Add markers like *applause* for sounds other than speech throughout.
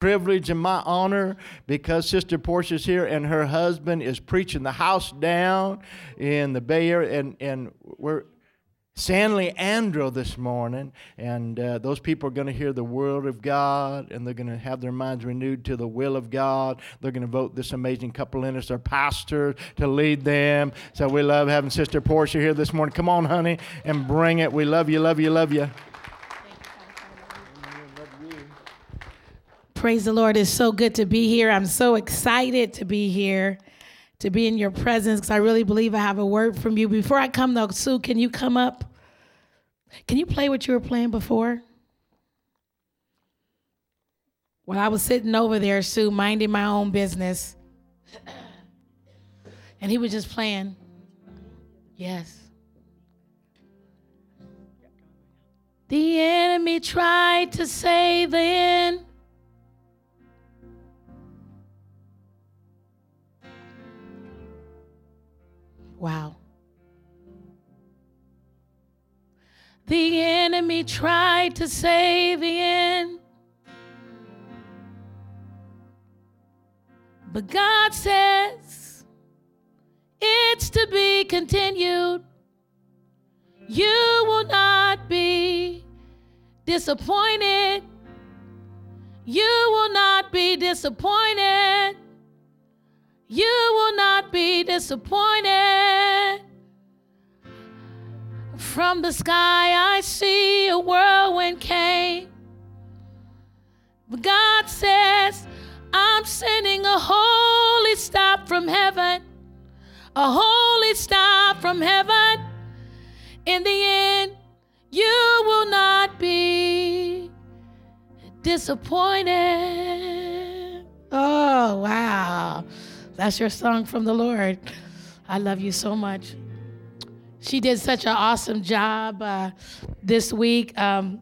privilege and my honor because Sister Portia's here and her husband is preaching the house down in the Bay Area, and, and we're San Leandro this morning, and uh, those people are going to hear the word of God, and they're going to have their minds renewed to the will of God. They're going to vote this amazing couple in as their pastor to lead them. So we love having Sister Portia here this morning. Come on, honey, and bring it. We love you, love you, love you. Praise the Lord. It's so good to be here. I'm so excited to be here to be in your presence because I really believe I have a word from you. Before I come, though, Sue, can you come up? Can you play what you were playing before? When I was sitting over there, Sue, minding my own business, and he was just playing. Yes. The enemy tried to say the end. Wow. The enemy tried to say the end. But God says it's to be continued. You will not be disappointed. You will not be disappointed. You not be disappointed. From the sky, I see a whirlwind came. But God says, I'm sending a holy stop from heaven, a holy stop from heaven. In the end, you will not be disappointed. Oh, wow. That's your song from the Lord. I love you so much she did such an awesome job uh, this week. Um,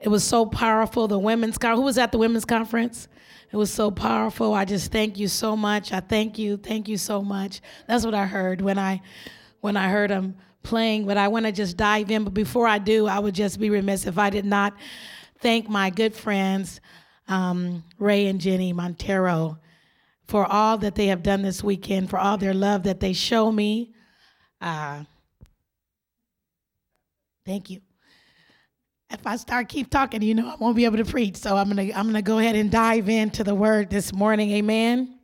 it was so powerful. The women's con- who was at the women's conference? It was so powerful. I just thank you so much. I thank you, thank you so much. That's what I heard when I when I heard them playing. But I want to just dive in. But before I do, I would just be remiss if I did not thank my good friends um, Ray and Jenny Montero for all that they have done this weekend, for all their love that they show me. Uh, thank you. If I start keep talking, you know I won't be able to preach. So I'm gonna I'm gonna go ahead and dive into the word this morning. Amen.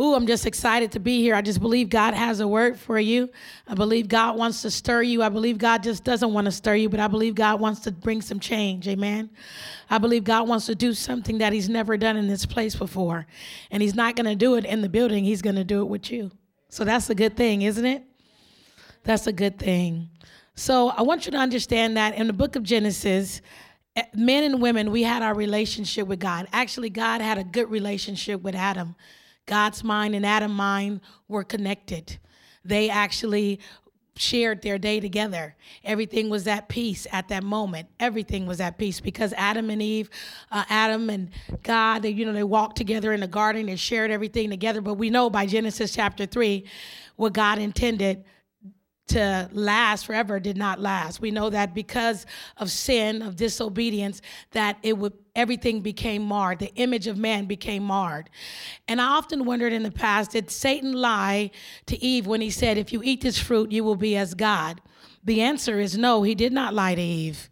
Ooh, I'm just excited to be here. I just believe God has a word for you. I believe God wants to stir you. I believe God just doesn't want to stir you, but I believe God wants to bring some change. Amen. I believe God wants to do something that He's never done in this place before. And He's not going to do it in the building, He's going to do it with you. So that's a good thing, isn't it? That's a good thing. So I want you to understand that in the book of Genesis, eh, men and women, we had our relationship with God. Actually, God had a good relationship with Adam. God's mind and Adam's mind were connected. They actually shared their day together. Everything was at peace at that moment. Everything was at peace because Adam and Eve, uh, Adam and God, they, you know, they walked together in the garden. They shared everything together. But we know by Genesis chapter three, what God intended to last forever did not last. We know that because of sin, of disobedience, that it would everything became marred. The image of man became marred. And I often wondered in the past, did Satan lie to Eve when he said, if you eat this fruit, you will be as God? The answer is no, he did not lie to Eve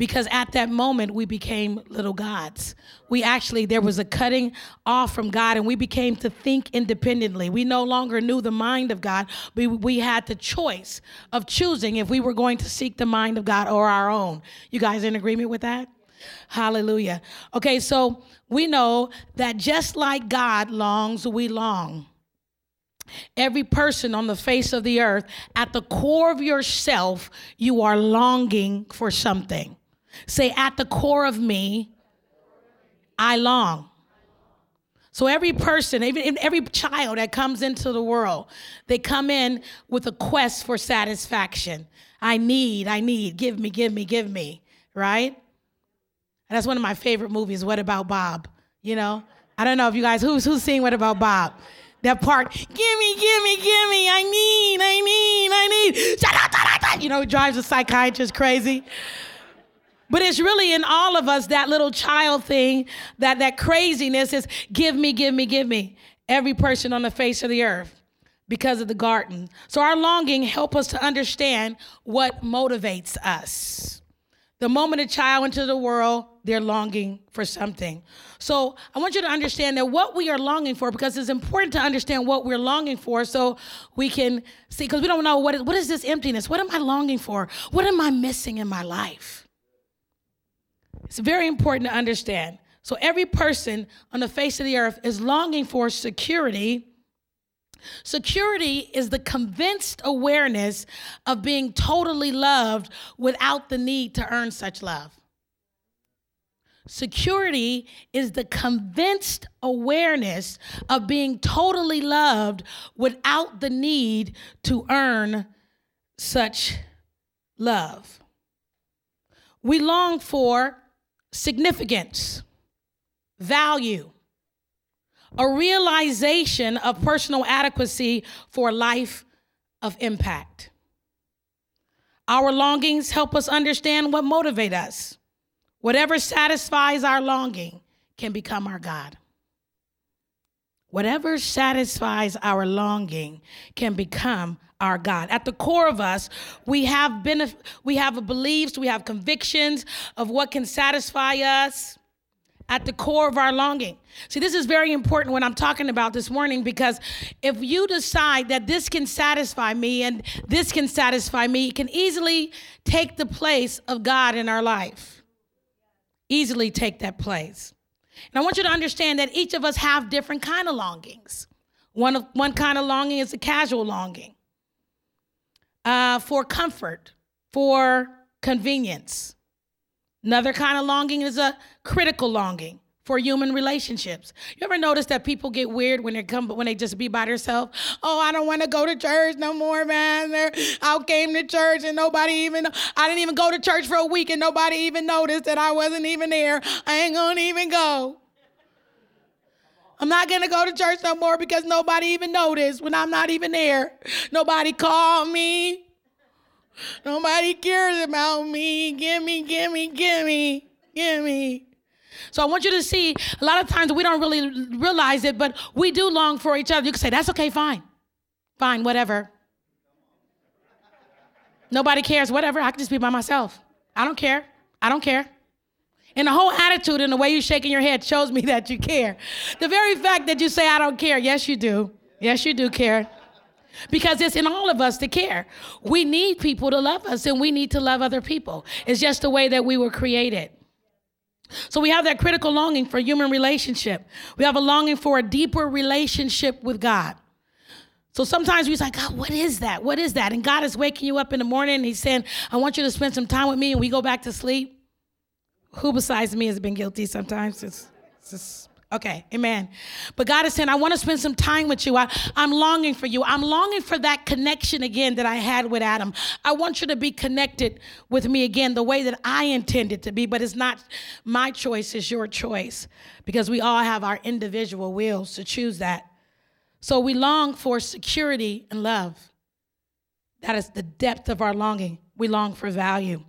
because at that moment we became little gods. We actually, there was a cutting off from God and we became to think independently. We no longer knew the mind of God. We, we had the choice of choosing if we were going to seek the mind of God or our own. You guys in agreement with that? Hallelujah. Okay, so we know that just like God longs, we long. Every person on the face of the earth, at the core of yourself, you are longing for something. Say, at the core of me, I long. So every person, even every child that comes into the world, they come in with a quest for satisfaction. I need, I need, give me, give me, give me, right? And that's one of my favorite movies, What About Bob? You know? I don't know if you guys, who's, who's seen What About Bob? That part, give me, give me, give me, I need, I need, I need. You know, drives a psychiatrist crazy. But it's really in all of us that little child thing, that that craziness is give me, give me, give me. Every person on the face of the earth because of the garden. So our longing help us to understand what motivates us. The moment a child enters the world, they're longing for something. So I want you to understand that what we are longing for, because it's important to understand what we're longing for so we can see, because we don't know what is, what is this emptiness? What am I longing for? What am I missing in my life? It's very important to understand. So every person on the face of the earth is longing for security Security is the convinced awareness of being totally loved without the need to earn such love. Security is the convinced awareness of being totally loved without the need to earn such love. We long for significance, value, a realization of personal adequacy for a life of impact. Our longings help us understand what motivate us. Whatever satisfies our longing can become our God. Whatever satisfies our longing can become our God. At the core of us, we have benef- we have beliefs, we have convictions of what can satisfy us at the core of our longing. See, this is very important when I'm talking about this morning because if you decide that this can satisfy me and this can satisfy me, it can easily take the place of God in our life. Easily take that place. And I want you to understand that each of us have different kind of longings. One of one kind of longing is a casual longing uh, for comfort, for convenience. Another kind of longing is a critical longing for human relationships. You ever notice that people get weird when they come when they just be by themselves? Oh, I don't want to go to church no more, man. I came to church and nobody even I didn't even go to church for a week and nobody even noticed that I wasn't even there. I ain't gonna even go. I'm not gonna go to church no more because nobody even noticed when I'm not even there. Nobody called me. Nobody cares about me. Gimme, gimme, gimme, gimme. So I want you to see a lot of times we don't really realize it, but we do long for each other. You can say, that's okay, fine. Fine, whatever. Nobody cares, whatever. I can just be by myself. I don't care. I don't care. And the whole attitude and the way you're shaking your head shows me *laughs* that you care. The very fact that you say, I don't care, yes, you do. Yes, you do care because it's in all of us to care. We need people to love us and we need to love other people. It's just the way that we were created. So we have that critical longing for human relationship. We have a longing for a deeper relationship with God. So sometimes we say, God, what is that? What is that? And God is waking you up in the morning and He's saying, I want you to spend some time with me, and we go back to sleep. Who besides me has been guilty sometimes? It's, it's just Okay, amen. But God is saying, I want to spend some time with you. I, I'm longing for you. I'm longing for that connection again that I had with Adam. I want you to be connected with me again the way that I intended to be, but it's not my choice, it's your choice because we all have our individual wills to choose that. So we long for security and love. That is the depth of our longing. We long for value.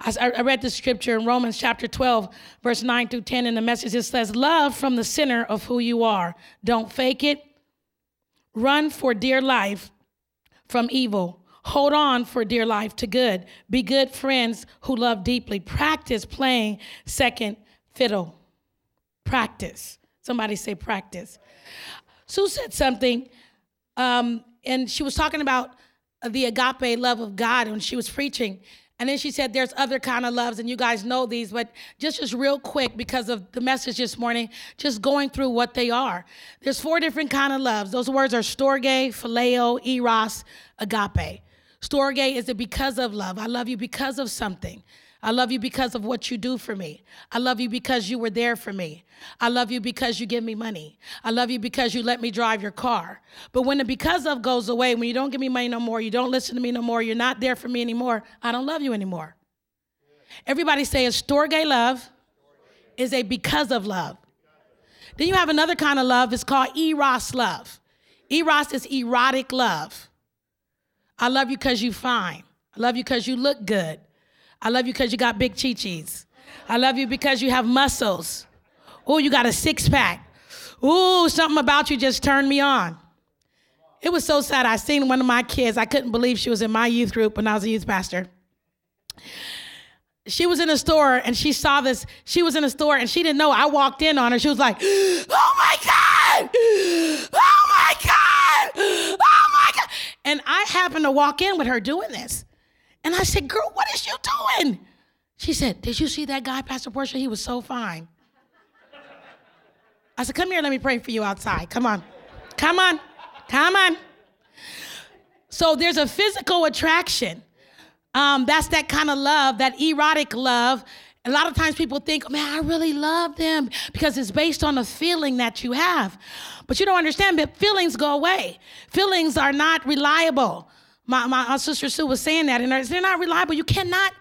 I, I read the scripture in Romans chapter 12, verse 9 through 10 in the message. It says, Love from the center of who you are. Don't fake it. Run for dear life from evil. Hold on for dear life to good. Be good friends who love deeply. Practice playing second fiddle. Practice. Somebody say practice. Sue said something, um, and she was talking about the agape love of God when she was preaching. And then she said, there's other kind of loves, and you guys know these, but just, just real quick, because of the message this morning, just going through what they are. There's four different kind of loves. Those words are storge, phileo, eros, agape. Storge is the because of love. I love you because of something. I love you because of what you do for me. I love you because you were there for me. I love you because you give me money. I love you because you let me drive your car. But when the because of goes away, when you don't give me money no more, you don't listen to me no more, you're not there for me anymore, I don't love you anymore. Everybody say a storge love is a because of love. Then you have another kind of love, it's called eros love. Eros is erotic love. I love you because you're fine. I love you because you look good. I love you because you got big chi-chis. I love you because you have muscles. Oh, you got a six pack. Ooh, something about you just turned me on. It was so sad. I seen one of my kids. I couldn't believe she was in my youth group when I was a youth pastor. She was in a store and she saw this. She was in a store and she didn't know. I walked in on her. She was like, "Oh my god! Oh my god! Oh my god!" And I happened to walk in with her doing this, and I said, "Girl, what is you doing?" She said, "Did you see that guy, Pastor Portia? He was so fine." I said, Come here, let me pray for you outside. Come on. Come on. Come on. So there's a physical attraction. Um, that's that kind of love, that erotic love. A lot of times people think, man, I really love them because it's based on a feeling that you have. But you don't understand that feelings go away. Feelings are not reliable. My, my sister Sue was saying that, and they're not reliable. You cannot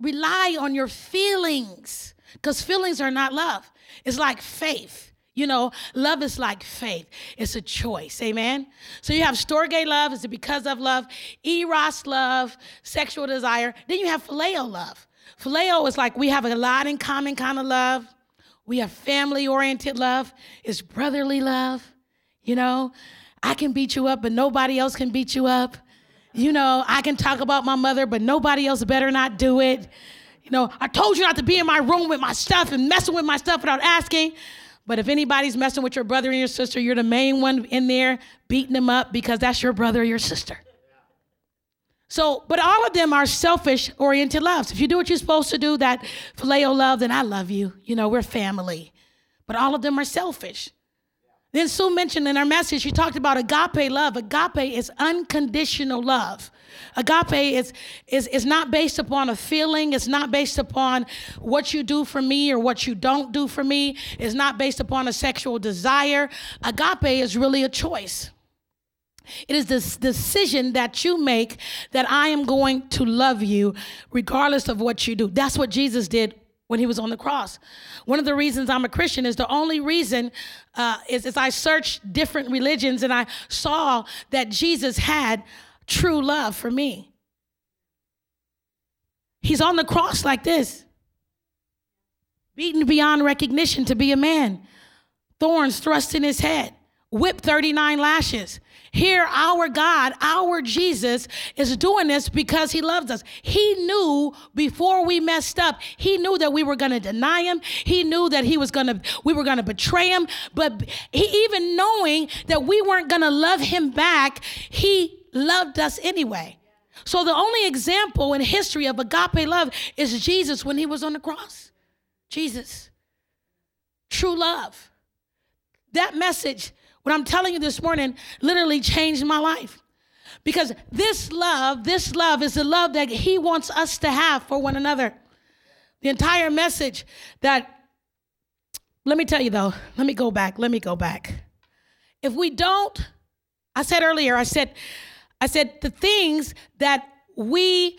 rely on your feelings because feelings are not love. It's like faith. You know, love is like faith. It's a choice. Amen. So you have storge love, is it because of love? Eros love, sexual desire. Then you have phileo love. Phileo is like we have a lot in common kind of love. We have family oriented love. It's brotherly love. You know, I can beat you up, but nobody else can beat you up. You know, I can talk about my mother, but nobody else better not do it. You know, I told you not to be in my room with my stuff and messing with my stuff without asking. But if anybody's messing with your brother and your sister, you're the main one in there beating them up because that's your brother or your sister. So, but all of them are selfish oriented loves. If you do what you're supposed to do, that phileo love, then I love you. You know, we're family. But all of them are selfish. Then Sue mentioned in our message, she talked about agape love. Agape is unconditional love. Agape is, is, is not based upon a feeling. It's not based upon what you do for me or what you don't do for me. It's not based upon a sexual desire. Agape is really a choice. It is this decision that you make that I am going to love you regardless of what you do. That's what Jesus did when he was on the cross. One of the reasons I'm a Christian is the only reason uh, is, is I searched different religions and I saw that Jesus had true love for me. He's on the cross like this, beaten beyond recognition to be a man, thorns thrust in his head, whipped 39 lashes. Here, our God, our Jesus, is doing this because He loves us. He knew before we messed up, He knew that we were going to deny Him. He knew that He was going to, we were going to betray Him. But He, even knowing that we weren't going to love Him back, He loved us anyway. So the only example in history of agape love is Jesus when He was on the cross. Jesus. True love. That message what I'm telling you this morning literally changed my life. Because this love, this love is the love that He wants us to have for one another. The entire message that, let me tell you though, let me go back, let me go back. If we don't, I said earlier, I said, I said the things that we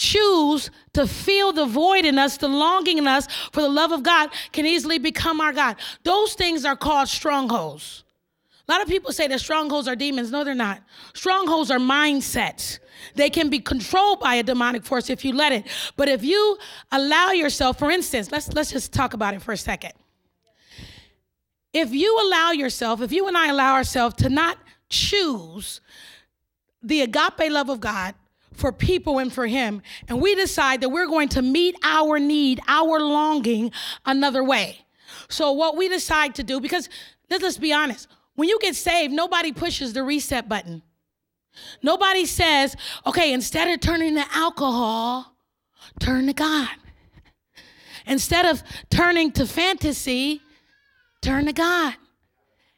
choose to feel the void in us, the longing in us for the love of God can easily become our God. Those things are called strongholds. A lot of people say that strongholds are demons. No, they're not. Strongholds are mindsets. They can be controlled by a demonic force if you let it. But if you allow yourself, for instance, let's let's just talk about it for a second. If you allow yourself, if you and I allow ourselves to not choose the agape love of God for people and for Him. And we decide that we're going to meet our need, our longing another way. So, what we decide to do, because let's, let's be honest, when you get saved, nobody pushes the reset button. Nobody says, okay, instead of turning to alcohol, turn to God. Instead of turning to fantasy, turn to God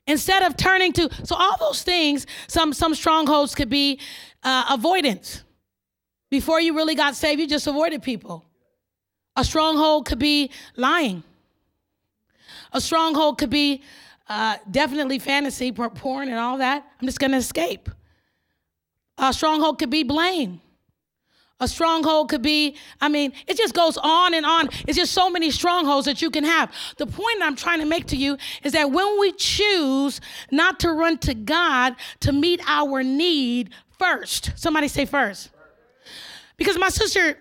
instead of turning to so all those things some some strongholds could be uh, avoidance before you really got saved you just avoided people a stronghold could be lying a stronghold could be uh, definitely fantasy porn and all that i'm just going to escape a stronghold could be blame a stronghold could be, I mean, it just goes on and on. It's just so many strongholds that you can have. The point I'm trying to make to you is that when we choose not to run to God to meet our need first, somebody say first. Because my sister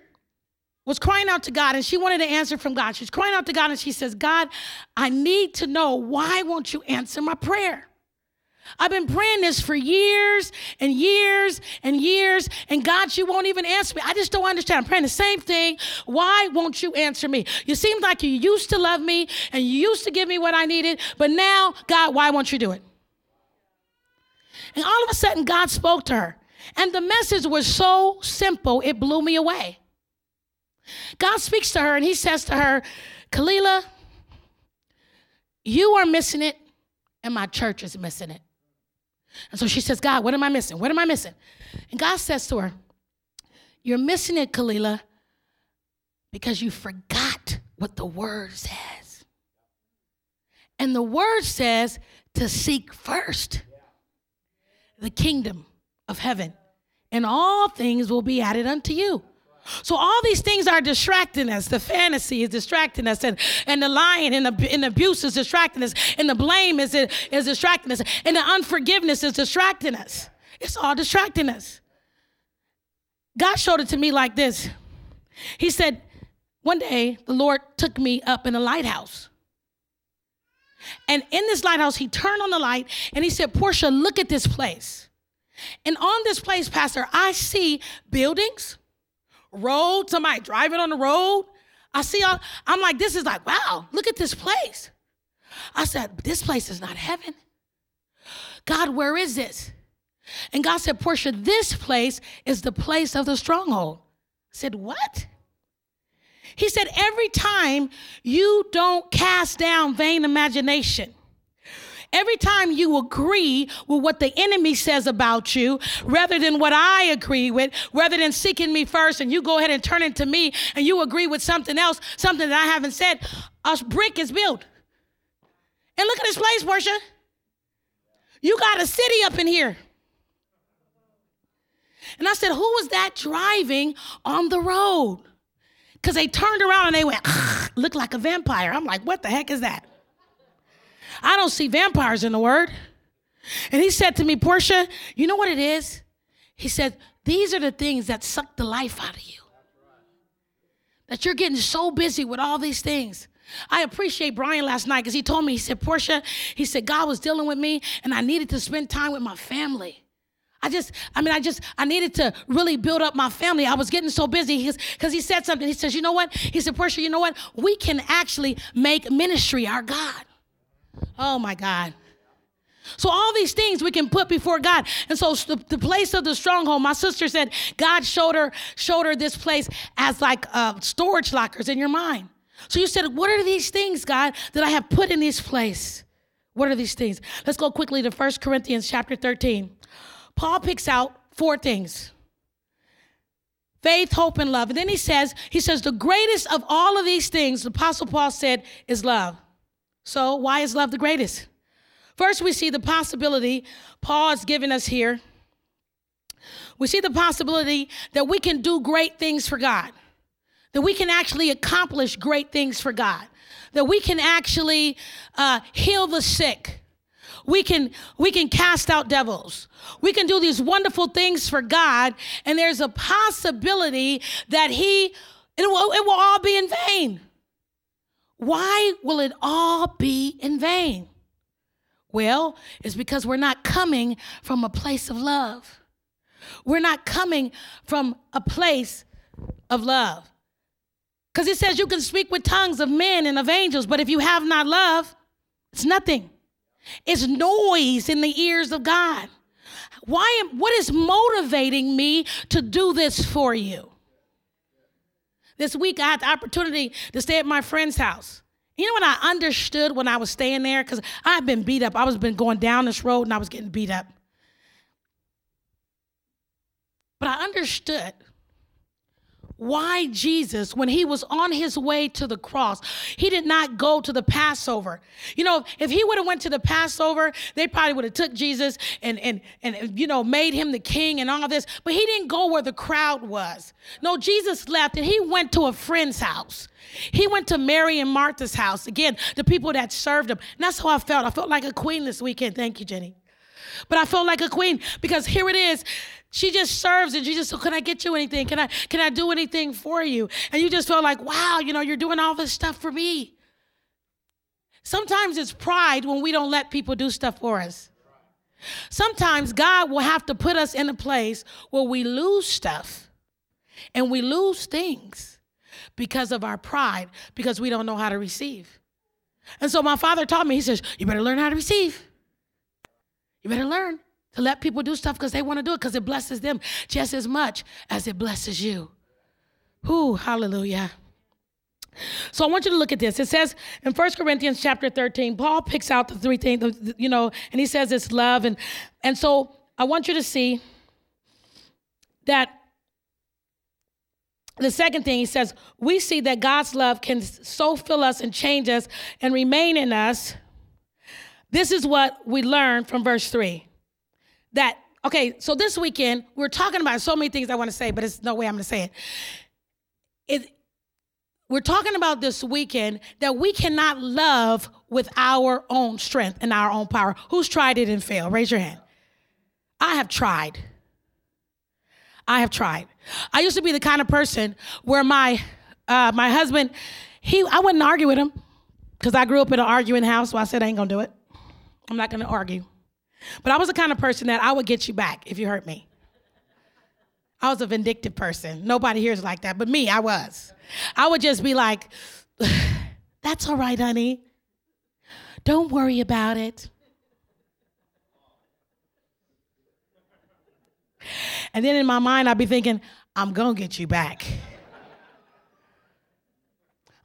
was crying out to God and she wanted an answer from God. She's crying out to God and she says, God, I need to know why won't you answer my prayer? I've been praying this for years and years and years, and God, you won't even answer me. I just don't understand. I'm praying the same thing. Why won't you answer me? You seem like you used to love me and you used to give me what I needed, but now, God, why won't you do it? And all of a sudden, God spoke to her. And the message was so simple, it blew me away. God speaks to her and he says to her, Kalila, you are missing it, and my church is missing it. And so she says, God, what am I missing? What am I missing? And God says to her, You're missing it, Kalila, because you forgot what the word says. And the word says to seek first the kingdom of heaven, and all things will be added unto you. So all these things are distracting us. The fantasy is distracting us, and, and the lying and the, and the abuse is distracting us, and the blame is, is distracting us, and the unforgiveness is distracting us. It's all distracting us. God showed it to me like this. He said, one day the Lord took me up in a lighthouse. And in this lighthouse, he turned on the light and he said, Portia, look at this place. And on this place, Pastor, I see buildings, road, somebody driving on the road. I see all, I'm like, this is like, wow, look at this place. I said, this place is not heaven. God, where is this? And God said, Portia, this place is the place of the stronghold. I said, what? He said, every time you don't cast down vain imagination, Every time you agree with what the enemy says about you, rather than what I agree with, rather than seeking me first, and you go ahead and turn it to me and you agree with something else, something that I haven't said, a brick is built. And look at this place, Portia. You got a city up in here. And I said, Who was that driving on the road? Because they turned around and they went, *laughs* looked like a vampire. I'm like, What the heck is that? I don't see vampires in the word. And he said to me, Portia, you know what it is? He said, These are the things that suck the life out of you. That you're getting so busy with all these things. I appreciate Brian last night because he told me, he said, Portia, he said, God was dealing with me and I needed to spend time with my family. I just, I mean, I just, I needed to really build up my family. I was getting so busy because he said something. He says, you know what? He said, Portia, you know what? We can actually make ministry our God. Oh my God. So all these things we can put before God. And so the, the, place of the stronghold, my sister said, God showed her, showed her this place as like uh, storage lockers in your mind. So you said, what are these things, God, that I have put in this place? What are these things? Let's go quickly to 1 Corinthians chapter 13. Paul picks out four things. Faith, hope, and love. And then he says, he says, the greatest of all of these things, the Apostle Paul said, is love. So, why is love the greatest? First, we see the possibility Paul is giving us here. We see the possibility that we can do great things for God, that we can actually accomplish great things for God, that we can actually uh, heal the sick. We can we can cast out devils. We can do these wonderful things for God, and there's a possibility that He it will, it will all be in vain. Why will it all be in vain? Well, it's because we're not coming from a place of love. We're not coming from a place of love. Because it says you can speak with tongues of men and of angels, but if you have not love, it's nothing. It's noise in the ears of God. Why am, what is motivating me to do this for you? This week I had the opportunity to stay at my friend's house. You know what I understood when I was staying there? Because I've been beat up. I was been going down this road and I was getting beat up. But I understood why Jesus, when he was on his way to the cross, he did not go to the Passover. You know, if he would have went to the Passover, they probably would have took Jesus and and and you know made him the king and all this. But he didn't go where the crowd was. No, Jesus left and he went to a friend's house. He went to Mary and Martha's house. Again, the people that served him. And that's how I felt. I felt like a queen this weekend. Thank you, Jenny. But I felt like a queen because here it is. She just serves and she just, so can I get you anything? Can I can I do anything for you? And you just feel like, wow, you know, you're doing all this stuff for me. Sometimes it's pride when we don't let people do stuff for us. Sometimes God will have to put us in a place where we lose stuff and we lose things because of our pride, because we don't know how to receive. And so my father taught me, he says, You better learn how to receive. You better learn to let people do stuff because they want to do it because it blesses them just as much as it blesses you. Whoo, hallelujah. So I want you to look at this. It says in 1 Corinthians chapter 13, Paul picks out the three things, you know, and he says it's love. And, and so I want you to see that the second thing he says, we see that God's love can so fill us and change us and remain in us. This is what we learn from verse 3. That, okay, so this weekend, we're talking about so many things I want to say, but it's no way I'm going to say it. It, we're talking about this weekend that we cannot love with our own strength and our own power. Who's tried it and failed? Raise your hand. I have tried. I have tried. I used to be the kind of person where my uh, my husband, he I wouldn't argue with him because I grew up in an arguing house, so I said I ain't gonna do it. I'm not gonna argue. But I was the kind of person that I would get you back if you hurt me. I was a vindictive person. Nobody here is like that, but me, I was. I would just be like, *sighs* that's all right, honey. Don't worry about it. And then in my mind, I'd be thinking, I'm going to get you back.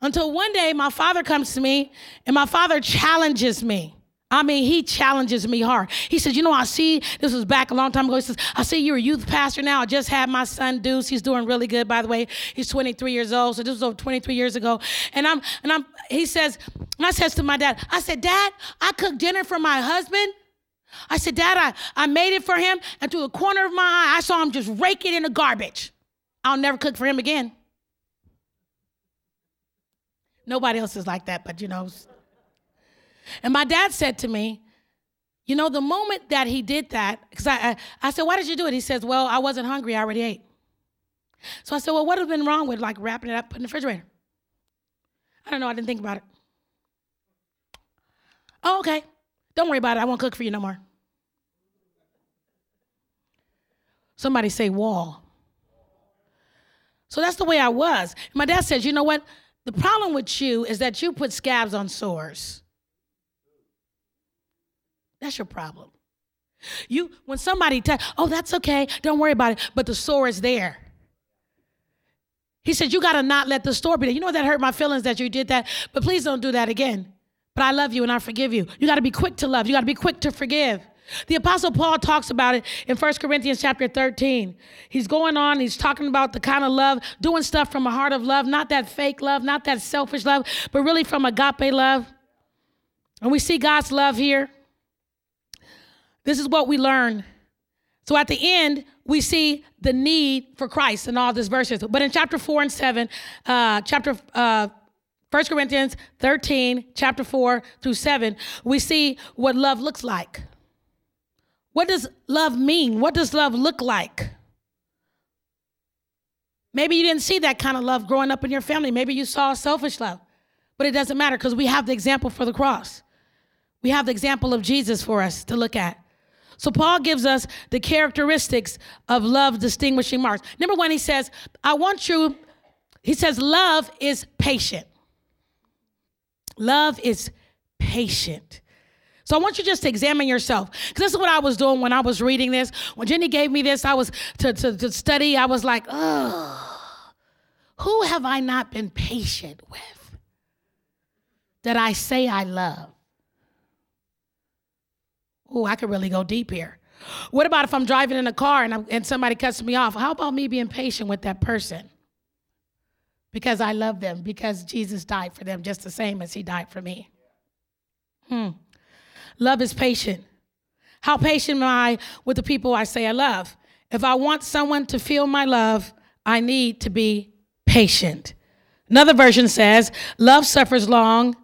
Until one day, my father comes to me and my father challenges me. I mean, he challenges me hard. He says, You know, I see, this was back a long time ago. He says, I see you're a youth pastor now. I just had my son Deuce. He's doing really good, by the way. He's 23 years old. So this was over 23 years ago. And I'm, and I'm, he says, and I says to my dad, I said, Dad, I cooked dinner for my husband. I said, Dad, I, I made it for him. And through the corner of my eye, I saw him just rake it in the garbage. I'll never cook for him again. Nobody else is like that, but you know, and my dad said to me, you know, the moment that he did that, because I, I, I, said, why did you do it? He says, well, I wasn't hungry. I already ate. So I said, well, what would have been wrong with like wrapping it up, putting in the refrigerator? I don't know. I didn't think about it. Oh, okay. Don't worry about it. I won't cook for you no more. Somebody say wall. So that's the way I was. My dad says, you know what? The problem with you is that you put scabs on sores. That's your problem. You when somebody tell, oh, that's okay, don't worry about it, but the sore is there. He said, You gotta not let the sore be there. You know that hurt my feelings that you did that, but please don't do that again. But I love you and I forgive you. You gotta be quick to love, you gotta be quick to forgive. The apostle Paul talks about it in 1 Corinthians chapter 13. He's going on, he's talking about the kind of love, doing stuff from a heart of love, not that fake love, not that selfish love, but really from agape love. And we see God's love here. This is what we learn. So at the end, we see the need for Christ in all these verses. But in chapter 4 and 7, uh, chapter uh, 1 Corinthians 13, chapter 4 through 7, we see what love looks like. What does love mean? What does love look like? Maybe you didn't see that kind of love growing up in your family. Maybe you saw selfish love. But it doesn't matter because we have the example for the cross. We have the example of Jesus for us to look at. So Paul gives us the characteristics of love distinguishing marks. Number one, he says, I want you, he says, love is patient. Love is patient. So I want you just to examine yourself. Because this is what I was doing when I was reading this. When Jenny gave me this, I was to, to, to study, I was like, oh, who have I not been patient with that I say I love? Oh, I could really go deep here. What about if I'm driving in a car and, I'm, and somebody cuts me off? How about me being patient with that person? Because I love them, because Jesus died for them just the same as he died for me. Hmm. Love is patient. How patient am I with the people I say I love? If I want someone to feel my love, I need to be patient. Another version says, Love suffers long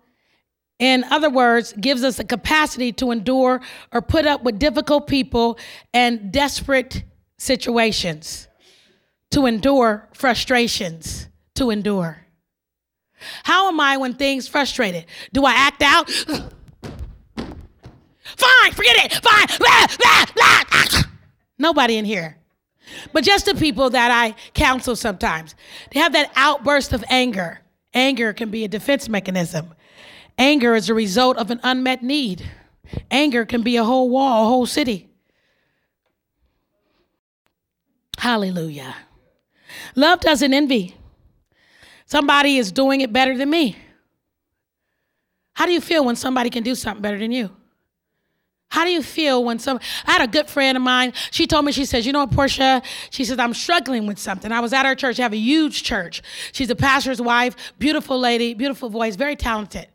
In other words, gives us a capacity to endure or put up with difficult people and desperate situations, to endure frustrations, to endure. How am I when things frustrated? Do I act out? *gasps* Fine, forget it. Fine. Nobody in here. But just the people that I counsel sometimes. They have that outburst of anger. Anger can be a defense mechanism. Anger is a result of an unmet need. Anger can be a whole wall, a whole city. Hallelujah. Love doesn't envy. Somebody is doing it better than me. How do you feel when somebody can do something better than you? How do you feel when some? I had a good friend of mine. She told me, she says, you know what, Portia? She says, I'm struggling with something. I was at her church. They have a huge church. She's a pastor's wife, beautiful lady, beautiful voice, very talented.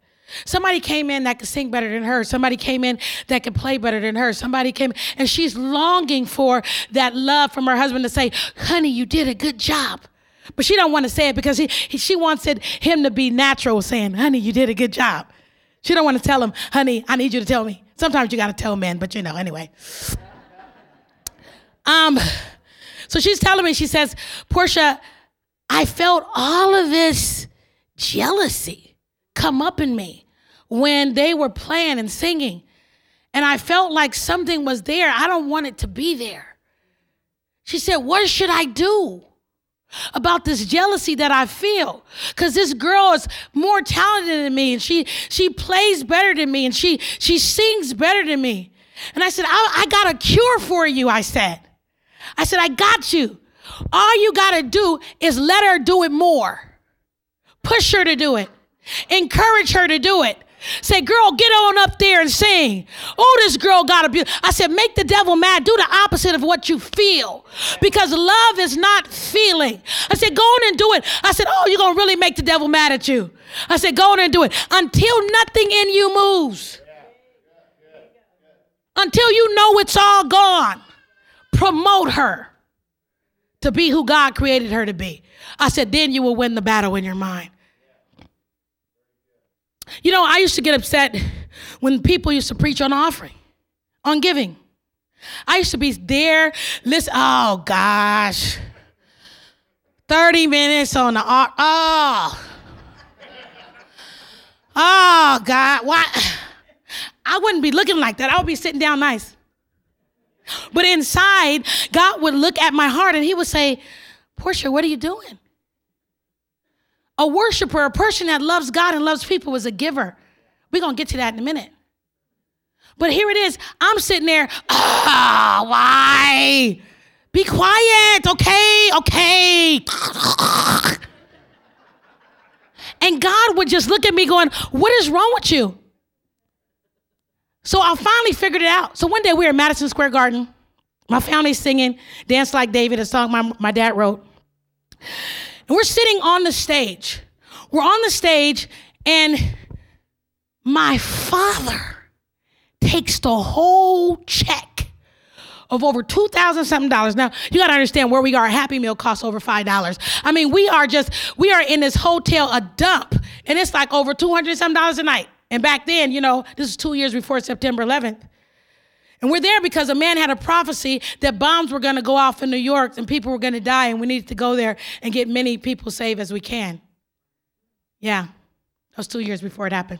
Somebody came in that could sing better than her. Somebody came in that could play better than her. Somebody came, and she's longing for that love from her husband to say, honey, you did a good job. But she don't want to say it because he, he, she wanted him to be natural, saying, honey, you did a good job. She don't want to tell him, honey, I need you to tell me. Sometimes you got to tell men, but you know, anyway. Um, so she's telling me, she says, Portia, I felt all of this jealousy come up in me when they were playing and singing. And I felt like something was there. I don't want it to be there. She said, What should I do? about this jealousy that I feel because this girl is more talented than me and she she plays better than me and she she sings better than me. And I said, I, I got a cure for you, I said. I said, I got you. All you got to do is let her do it more. Push her to do it. Encourage her to do it. Say, girl, get on up there and sing. Oh, this girl got a beauty. I said, make the devil mad. Do the opposite of what you feel. Because love is not feeling. I said, go on and do it. I said, oh, you're going to really make the devil mad at you. I said, go on and do it until nothing in you moves. Until you know it's all gone. Promote her to be who God created her to be. I said, then you will win the battle in your mind. You know, I used to get upset when people used to preach on offering, on giving. I used to be there, listen, oh gosh. 30 minutes on the art, oh. Oh God, why? I wouldn't be looking like that. I would be sitting down nice. But inside, God would look at my heart and he would say, Portia, what are you doing? A worshiper, a person that loves God and loves people, is a giver. We're going to get to that in a minute. But here it is. I'm sitting there, oh, why? Be quiet, okay, okay. And God would just look at me going, What is wrong with you? So I finally figured it out. So one day we were at Madison Square Garden. My family's singing Dance Like David, a song my, my dad wrote. And we're sitting on the stage. We're on the stage, and my father takes the whole check of over two thousand something dollars. Now you got to understand where we are. A Happy Meal costs over five dollars. I mean, we are just we are in this hotel, a dump, and it's like over two hundred some dollars a night. And back then, you know, this is two years before September 11th. And we're there because a man had a prophecy that bombs were going to go off in New York and people were going to die, and we needed to go there and get many people saved as we can. Yeah, that was two years before it happened.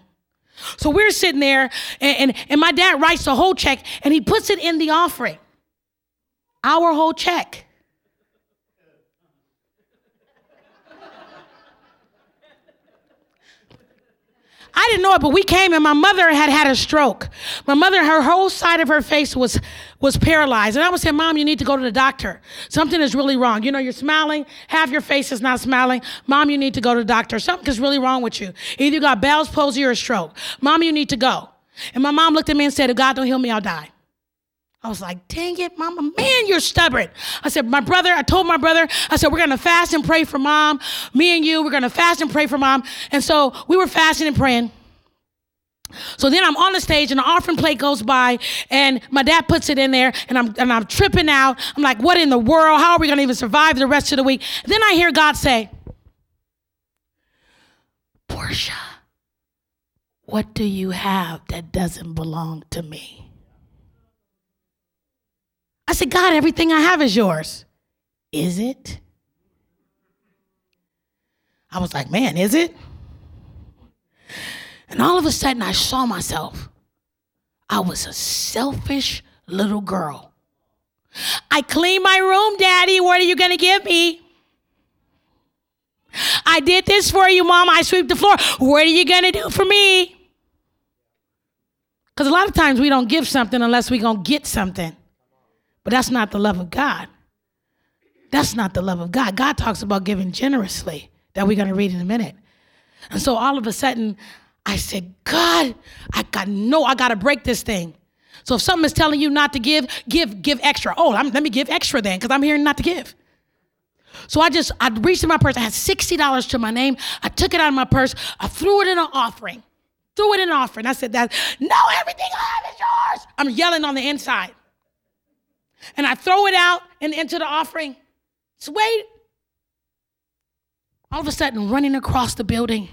So we're sitting there, and, and, and my dad writes the whole check and he puts it in the offering. Our whole check. I didn't know it, but we came and my mother had had a stroke. My mother, her whole side of her face was was paralyzed. And I would say, Mom, you need to go to the doctor. Something is really wrong. You know, you're smiling, half your face is not smiling. Mom, you need to go to the doctor. Something is really wrong with you. Either you got Bell's palsy or a stroke. Mom, you need to go. And my mom looked at me and said, If God don't heal me, I'll die. I was like, dang it, mama, man, you're stubborn. I said, my brother, I told my brother, I said, we're gonna fast and pray for mom. Me and you, we're gonna fast and pray for mom. And so we were fasting and praying. So then I'm on the stage and the offering plate goes by and my dad puts it in there and I'm and I'm tripping out. I'm like, what in the world? How are we gonna even survive the rest of the week? Then I hear God say, Portia, What do you have that doesn't belong to me? I said, God, everything I have is yours. Is it? I was like, man, is it? And all of a sudden, I saw myself. I was a selfish little girl. I cleaned my room, Daddy. What are you going to give me? I did this for you, Mom. I sweep the floor. What are you going to do for me? Because a lot of times we don't give something unless we're going to get something. But that's not the love of God. That's not the love of God. God talks about giving generously, that we're going to read in a minute. And so all of a sudden, I said, God, I got no, I got to break this thing. So if something is telling you not to give, give, give extra. Oh, I'm, let me give extra then, because I'm hearing not to give. So I just, I reached in my purse. I had $60 to my name. I took it out of my purse. I threw it in an offering. Threw it in an offering. I said that, no, everything I have is yours. I'm yelling on the inside. And I throw it out and into the offering. So wait. All of a sudden, running across the building.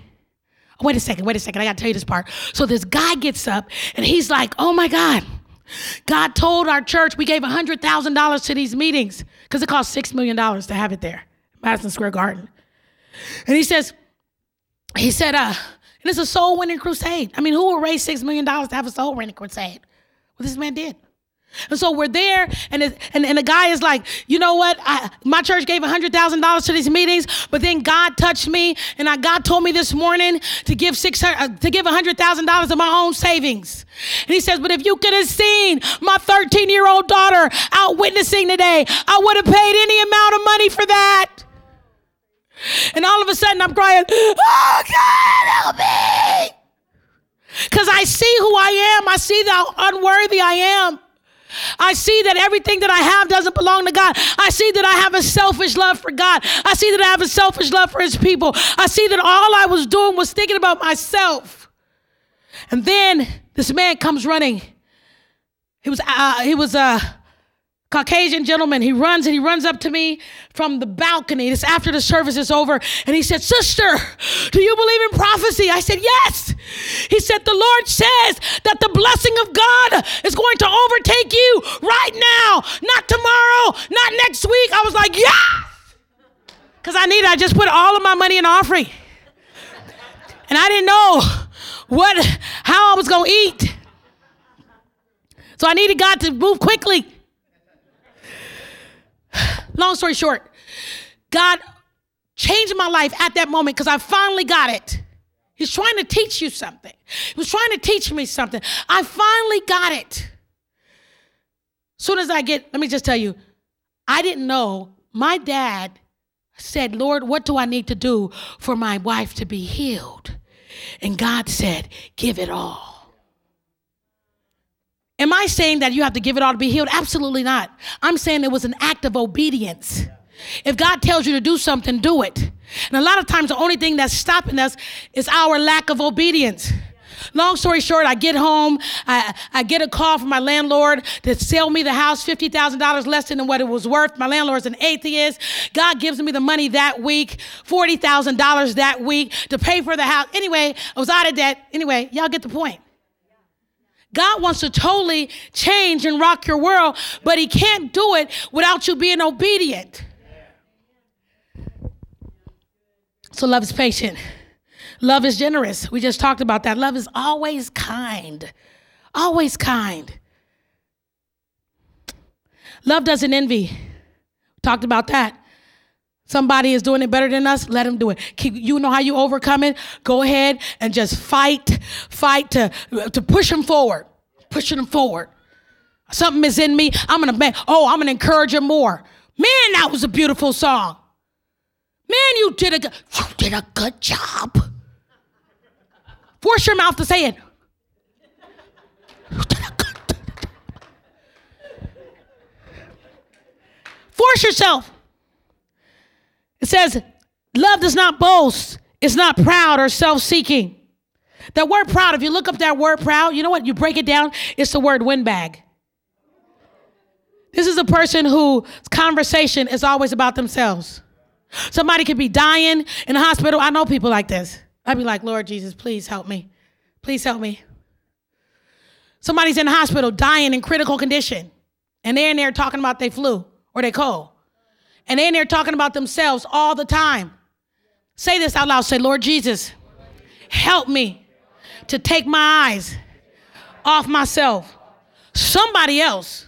Wait a second, wait a second. I got to tell you this part. So this guy gets up and he's like, oh my God. God told our church we gave $100,000 to these meetings because it cost $6 million to have it there, Madison Square Garden. And he says, he said, uh, and it's a soul winning crusade. I mean, who will raise $6 million to have a soul winning crusade? Well, this man did. And so we're there, and, and, and the guy is like, you know what? I, my church gave $100,000 to these meetings, but then God touched me, and I, God told me this morning to give, 600, uh, to give $100,000 of my own savings. And he says, but if you could have seen my 13 year old daughter out witnessing today, I would have paid any amount of money for that. And all of a sudden I'm crying, oh God, help me. Because I see who I am. I see how unworthy I am. I see that everything that I have doesn't belong to God. I see that I have a selfish love for God. I see that I have a selfish love for His people. I see that all I was doing was thinking about myself. And then this man comes running. He was uh, he was uh, Caucasian gentleman. He runs and he runs up to me from the balcony. It's after the service is over. And he said, Sister, do you believe in prophecy? I said, Yes. He said, The Lord says that the blessing of God is going to overtake you right now, not tomorrow, not next week. I was like, Yes. Because I needed, I just put all of my money in offering. And I didn't know what, how I was going to eat. So I needed God to move quickly. Long story short, God changed my life at that moment because I finally got it. He's trying to teach you something. He was trying to teach me something. I finally got it. Soon as I get, let me just tell you, I didn't know. My dad said, Lord, what do I need to do for my wife to be healed? And God said, give it all. Am I saying that you have to give it all to be healed? Absolutely not. I'm saying it was an act of obedience. If God tells you to do something, do it. And a lot of times, the only thing that's stopping us is our lack of obedience. Long story short, I get home, I, I get a call from my landlord to sell me the house $50,000 less than what it was worth. My landlord's an atheist. God gives me the money that week, $40,000 that week to pay for the house. Anyway, I was out of debt. Anyway, y'all get the point. God wants to totally change and rock your world, but He can't do it without you being obedient. So, love is patient. Love is generous. We just talked about that. Love is always kind. Always kind. Love doesn't envy. Talked about that. Somebody is doing it better than us, let them do it. Keep, you know how you overcome it? Go ahead and just fight, fight to, to push them forward, pushing them forward. Something is in me. I'm gonna, man, oh, I'm gonna encourage them more. Man, that was a beautiful song. Man, you did a, you did a good job. Force your mouth to say it. Force yourself. It says, love does not boast, it's not proud or self seeking. That word proud, if you look up that word proud, you know what? You break it down, it's the word windbag. This is a person whose conversation is always about themselves. Somebody could be dying in the hospital. I know people like this. I'd be like, Lord Jesus, please help me. Please help me. Somebody's in the hospital dying in critical condition, and they're in there talking about they flu or they cold, and they're in there talking about themselves all the time. Say this out loud. Say, Lord Jesus, help me to take my eyes off myself. Somebody else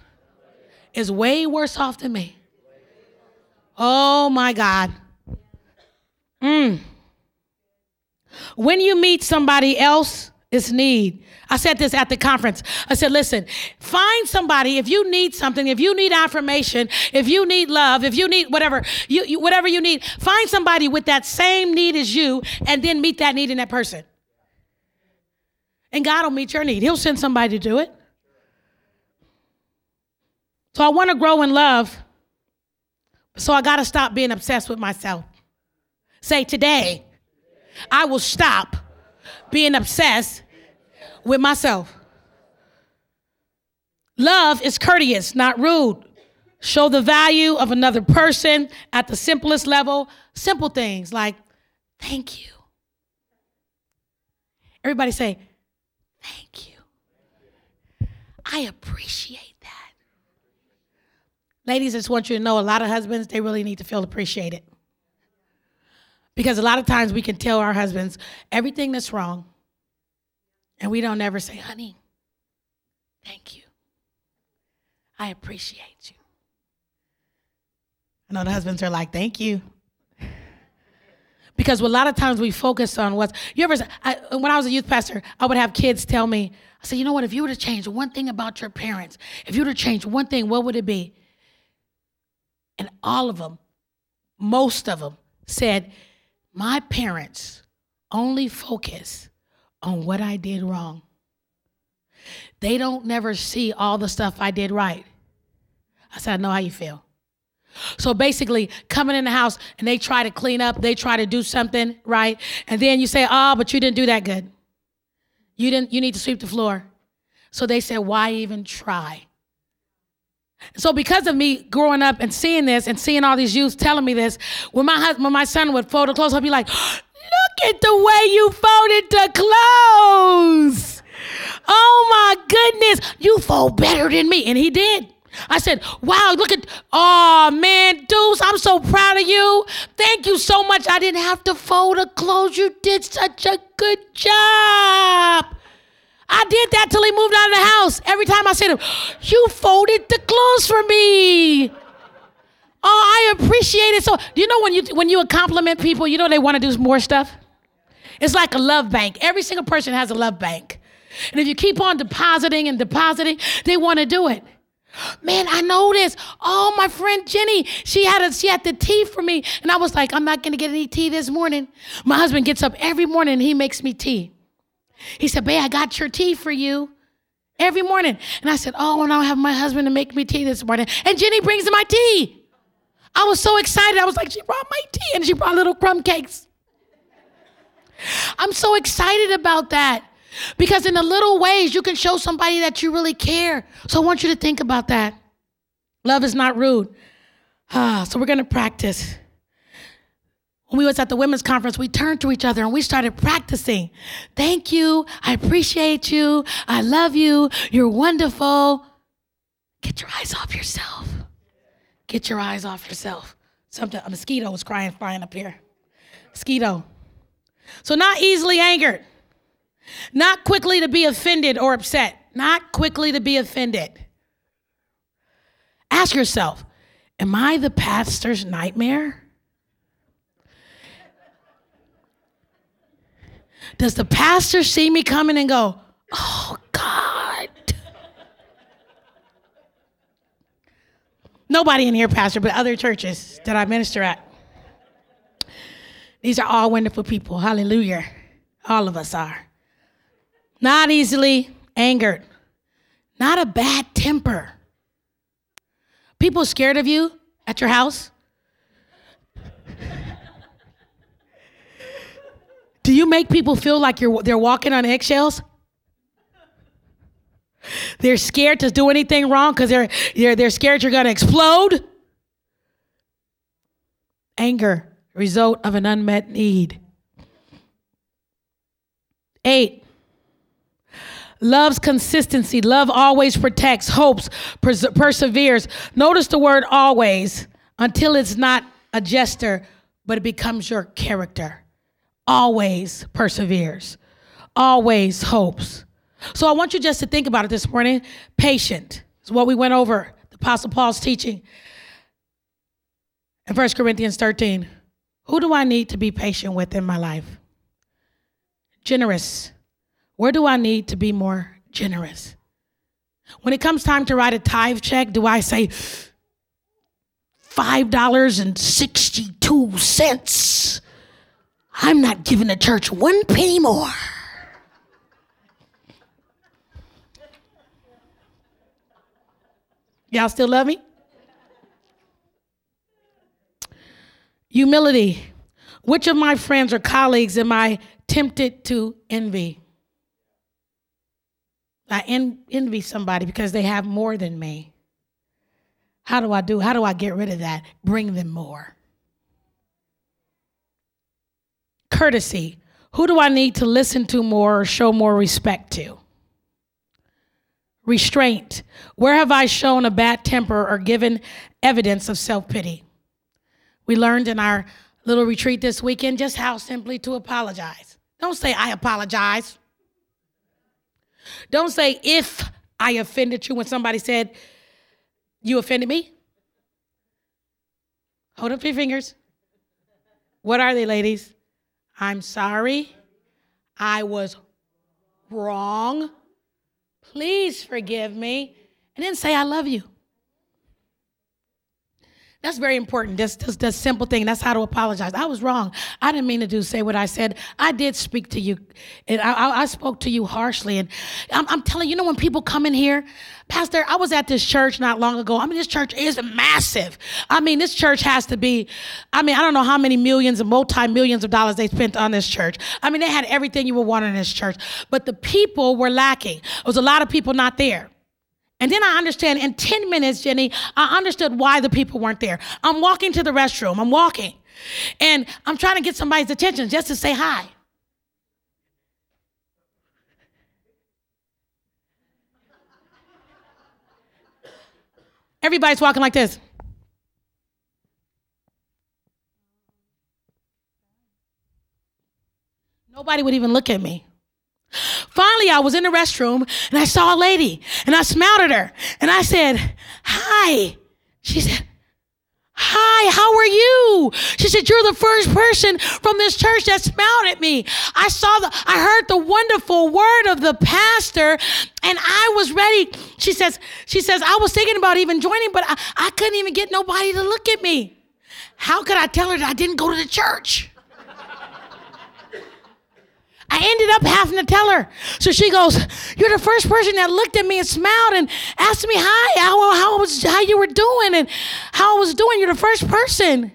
is way worse off than me. Oh my God. Mm. When you meet somebody else, it's need. I said this at the conference. I said, listen, find somebody if you need something, if you need affirmation, if you need love, if you need whatever, you, you, whatever you need, find somebody with that same need as you and then meet that need in that person. And God will meet your need. He'll send somebody to do it. So I want to grow in love. So I got to stop being obsessed with myself. Say today, I will stop being obsessed with myself. Love is courteous, not rude. Show the value of another person at the simplest level. Simple things like, thank you. Everybody say, thank you. I appreciate that. Ladies, I just want you to know a lot of husbands, they really need to feel appreciated. Because a lot of times we can tell our husbands everything that's wrong, and we don't ever say, honey, thank you. I appreciate you. I know the husbands are like, thank you. Because a lot of times we focus on what's, you ever, I, when I was a youth pastor, I would have kids tell me, I said, you know what, if you were to change one thing about your parents, if you were to change one thing, what would it be? And all of them, most of them said, my parents only focus on what I did wrong. They don't never see all the stuff I did right. I said, I know how you feel. So basically, coming in the house and they try to clean up, they try to do something, right? And then you say, oh, but you didn't do that good. You didn't, you need to sweep the floor. So they said, why even try? So because of me growing up and seeing this and seeing all these youths telling me this, when my husband, when my son would fold the clothes, I'd be like, at the way you folded the clothes. Oh my goodness, you fold better than me. And he did. I said, wow, look at, oh man, Deuce, I'm so proud of you. Thank you so much. I didn't have to fold the clothes. You did such a good job. I did that till he moved out of the house. Every time I said to him, You folded the clothes for me. Oh, I appreciate it. So, you know when you when you compliment people, you know they want to do more stuff? It's like a love bank. Every single person has a love bank. And if you keep on depositing and depositing, they want to do it. Man, I know this. Oh, my friend Jenny, she had a, she had the tea for me, and I was like, I'm not gonna get any tea this morning. My husband gets up every morning and he makes me tea. He said, Babe, I got your tea for you every morning. And I said, Oh, and I'll have my husband to make me tea this morning. And Jenny brings my tea. I was so excited. I was like, She brought my tea and she brought little crumb cakes. I'm so excited about that because in the little ways you can show somebody that you really care. So I want you to think about that. Love is not rude. Ah, so we're going to practice when we was at the women's conference, we turned to each other and we started practicing. Thank you. I appreciate you. I love you. You're wonderful. Get your eyes off yourself. Get your eyes off yourself. Something a mosquito was crying flying up here. Mosquito. So not easily angered. Not quickly to be offended or upset. Not quickly to be offended. Ask yourself, am I the pastor's nightmare? Does the pastor see me coming and go, oh, God? Nobody in here, Pastor, but other churches that I minister at. These are all wonderful people. Hallelujah. All of us are. Not easily angered, not a bad temper. People scared of you at your house? Do you make people feel like you're they're walking on eggshells? They're scared to do anything wrong because they're, they're, they're scared you're going to explode. Anger, result of an unmet need. Eight, loves consistency. Love always protects, hopes, pers- perseveres. Notice the word always until it's not a gesture, but it becomes your character. Always perseveres, always hopes. So I want you just to think about it this morning. Patient is what we went over, the Apostle Paul's teaching in 1 Corinthians 13. Who do I need to be patient with in my life? Generous. Where do I need to be more generous? When it comes time to write a tithe check, do I say $5.62? I'm not giving the church one penny more. Y'all still love me? Humility. Which of my friends or colleagues am I tempted to envy? I en- envy somebody because they have more than me. How do I do? How do I get rid of that? Bring them more. Courtesy. Who do I need to listen to more or show more respect to? Restraint. Where have I shown a bad temper or given evidence of self pity? We learned in our little retreat this weekend just how simply to apologize. Don't say, I apologize. Don't say, if I offended you when somebody said, you offended me. Hold up your fingers. What are they, ladies? I'm sorry. I was wrong. Please forgive me. And then say, I love you. That's very important. That's just a simple thing. That's how to apologize. I was wrong. I didn't mean to do say what I said. I did speak to you, and I, I, I spoke to you harshly. And I'm, I'm, telling you, you know, when people come in here, Pastor, I was at this church not long ago. I mean, this church is massive. I mean, this church has to be. I mean, I don't know how many millions and multi millions of dollars they spent on this church. I mean, they had everything you would want in this church, but the people were lacking. There was a lot of people not there. And then I understand in 10 minutes, Jenny, I understood why the people weren't there. I'm walking to the restroom, I'm walking, and I'm trying to get somebody's attention just to say hi. Everybody's walking like this. Nobody would even look at me. Finally, I was in the restroom and I saw a lady and I smiled at her and I said, Hi. She said, Hi, how are you? She said, You're the first person from this church that smiled at me. I saw the, I heard the wonderful word of the pastor and I was ready. She says, She says, I was thinking about even joining, but I, I couldn't even get nobody to look at me. How could I tell her that I didn't go to the church? I ended up having to tell her. So she goes, "You're the first person that looked at me and smiled and asked me hi, how how was how you were doing and how I was doing. You're the first person."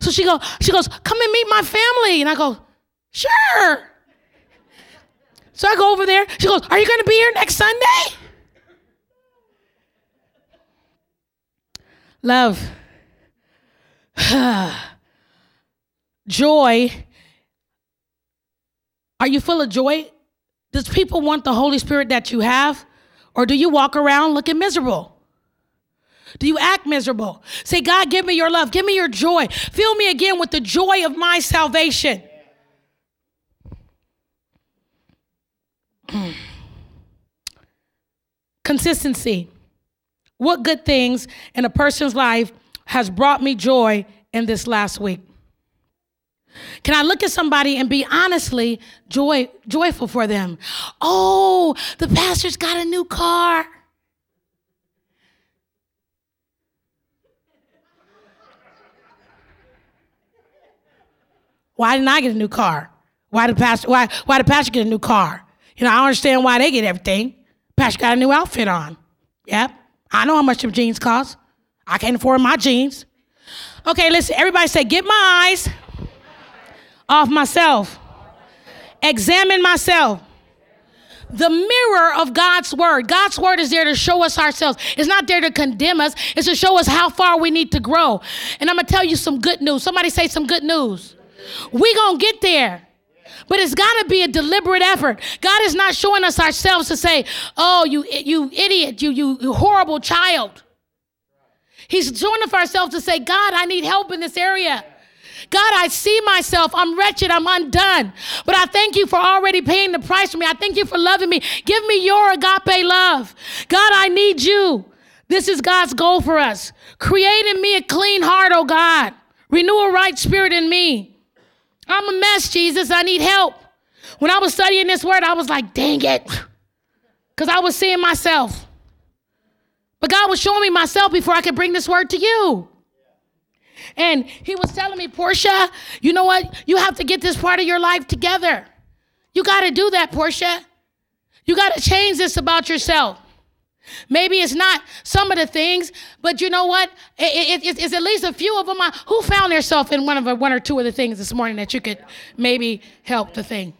So she go, she goes, "Come and meet my family," and I go, "Sure." So I go over there. She goes, "Are you going to be here next Sunday?" Love. *sighs* Joy are you full of joy? Does people want the Holy Spirit that you have? Or do you walk around looking miserable? Do you act miserable? Say, God, give me your love. Give me your joy. Fill me again with the joy of my salvation. *clears throat* Consistency. What good things in a person's life has brought me joy in this last week? Can I look at somebody and be honestly joy, joyful for them? Oh, the pastor's got a new car. Why didn't I get a new car? Why did pastor why why did pastor get a new car? You know, I don't understand why they get everything. Pastor got a new outfit on. Yep. I know how much them jeans cost. I can't afford my jeans. Okay, listen, everybody say, get my eyes off myself, examine myself. The mirror of God's word. God's word is there to show us ourselves. It's not there to condemn us, it's to show us how far we need to grow. And I'm gonna tell you some good news. Somebody say some good news. We gonna get there. But it's got to be a deliberate effort. God is not showing us ourselves to say, "Oh, you you idiot, you you, you horrible child." He's showing us ourselves to say, "God, I need help in this area." God, I see myself. I'm wretched. I'm undone. But I thank you for already paying the price for me. I thank you for loving me. Give me your agape love. God, I need you. This is God's goal for us. Create in me a clean heart, oh God. Renew a right spirit in me. I'm a mess, Jesus. I need help. When I was studying this word, I was like, dang it. *sighs* Because I was seeing myself. But God was showing me myself before I could bring this word to you. And he was telling me, Portia, you know what? You have to get this part of your life together. You got to do that, Portia. You got to change this about yourself. Maybe it's not some of the things, but you know what? It, it, it's at least a few of them. Who found themselves in one of the, one or two of the things this morning that you could maybe help the thing?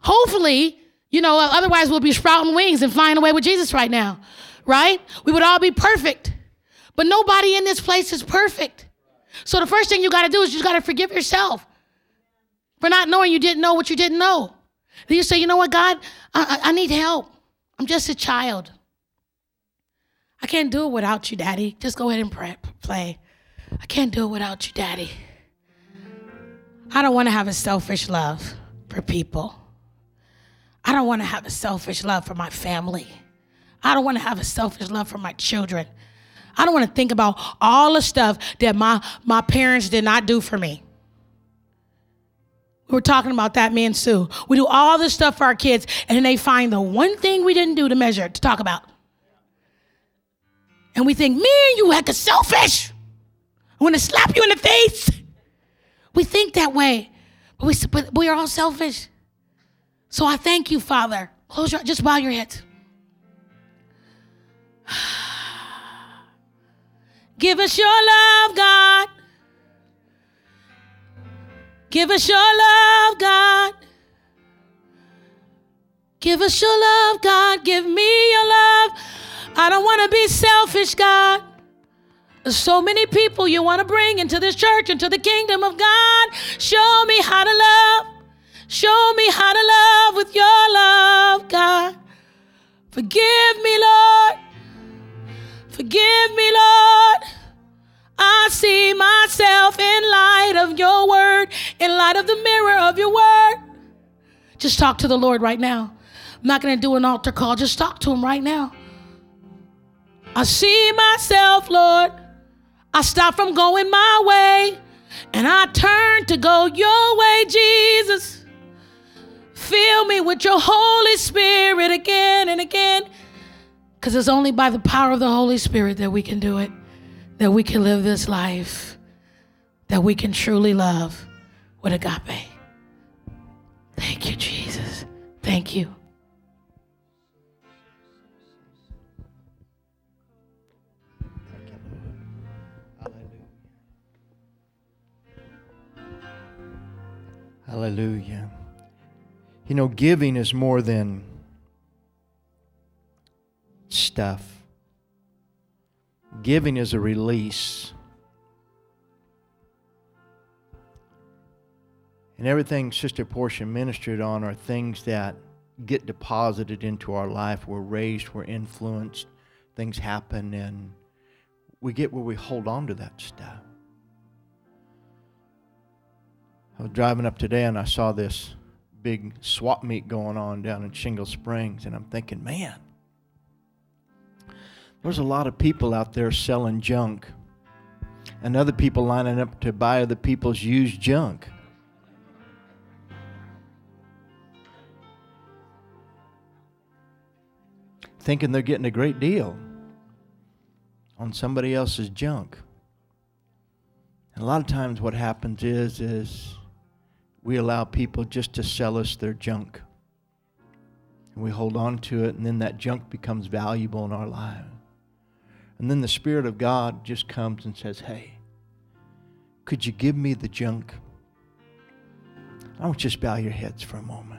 Hopefully, you know, otherwise we'll be sprouting wings and flying away with Jesus right now, right? We would all be perfect. But nobody in this place is perfect. So the first thing you got to do is you got to forgive yourself for not knowing you didn't know what you didn't know. Then you say, you know what, God, I, I, need help. I'm just a child. I can't do it without you, Daddy. Just go ahead and pray, play. I can't do it without you, Daddy. I don't want to have a selfish love for people. I don't want to have a selfish love for my family. I don't want to have a selfish love for my children. I don't want to think about all the stuff that my, my parents did not do for me. We were talking about that, me and Sue. We do all this stuff for our kids, and then they find the one thing we didn't do to measure, to talk about. And we think, man, you heck of selfish. I want to slap you in the face. We think that way, but we, but we are all selfish. So I thank you, Father. Close your, just bow your heads. Give us your love, God. Give us your love, God. Give us your love, God. Give me your love. I don't want to be selfish, God. There's so many people you want to bring into this church, into the kingdom of God. Show me how to love. Show me how to love with your love, God. Forgive me, Lord. Forgive me, Lord. I see myself in light of your word, in light of the mirror of your word. Just talk to the Lord right now. I'm not going to do an altar call. Just talk to him right now. I see myself, Lord. I stop from going my way and I turn to go your way, Jesus. Fill me with your Holy Spirit again and again. Because it's only by the power of the Holy Spirit that we can do it, that we can live this life, that we can truly love with agape. Thank you, Jesus. Thank you. Hallelujah. You know, giving is more than stuff. Giving is a release. And everything Sister Portia ministered on are things that get deposited into our life. We're raised, we're influenced, things happen, and we get where we hold on to that stuff. I was driving up today and I saw this big swap meet going on down in Shingle Springs, and I'm thinking, man, there's a lot of people out there selling junk, and other people lining up to buy other people's used junk. Thinking they're getting a great deal on somebody else's junk. And a lot of times what happens is is we allow people just to sell us their junk. And we hold on to it, and then that junk becomes valuable in our lives. And then the Spirit of God just comes and says, Hey, could you give me the junk? I don't just bow your heads for a moment.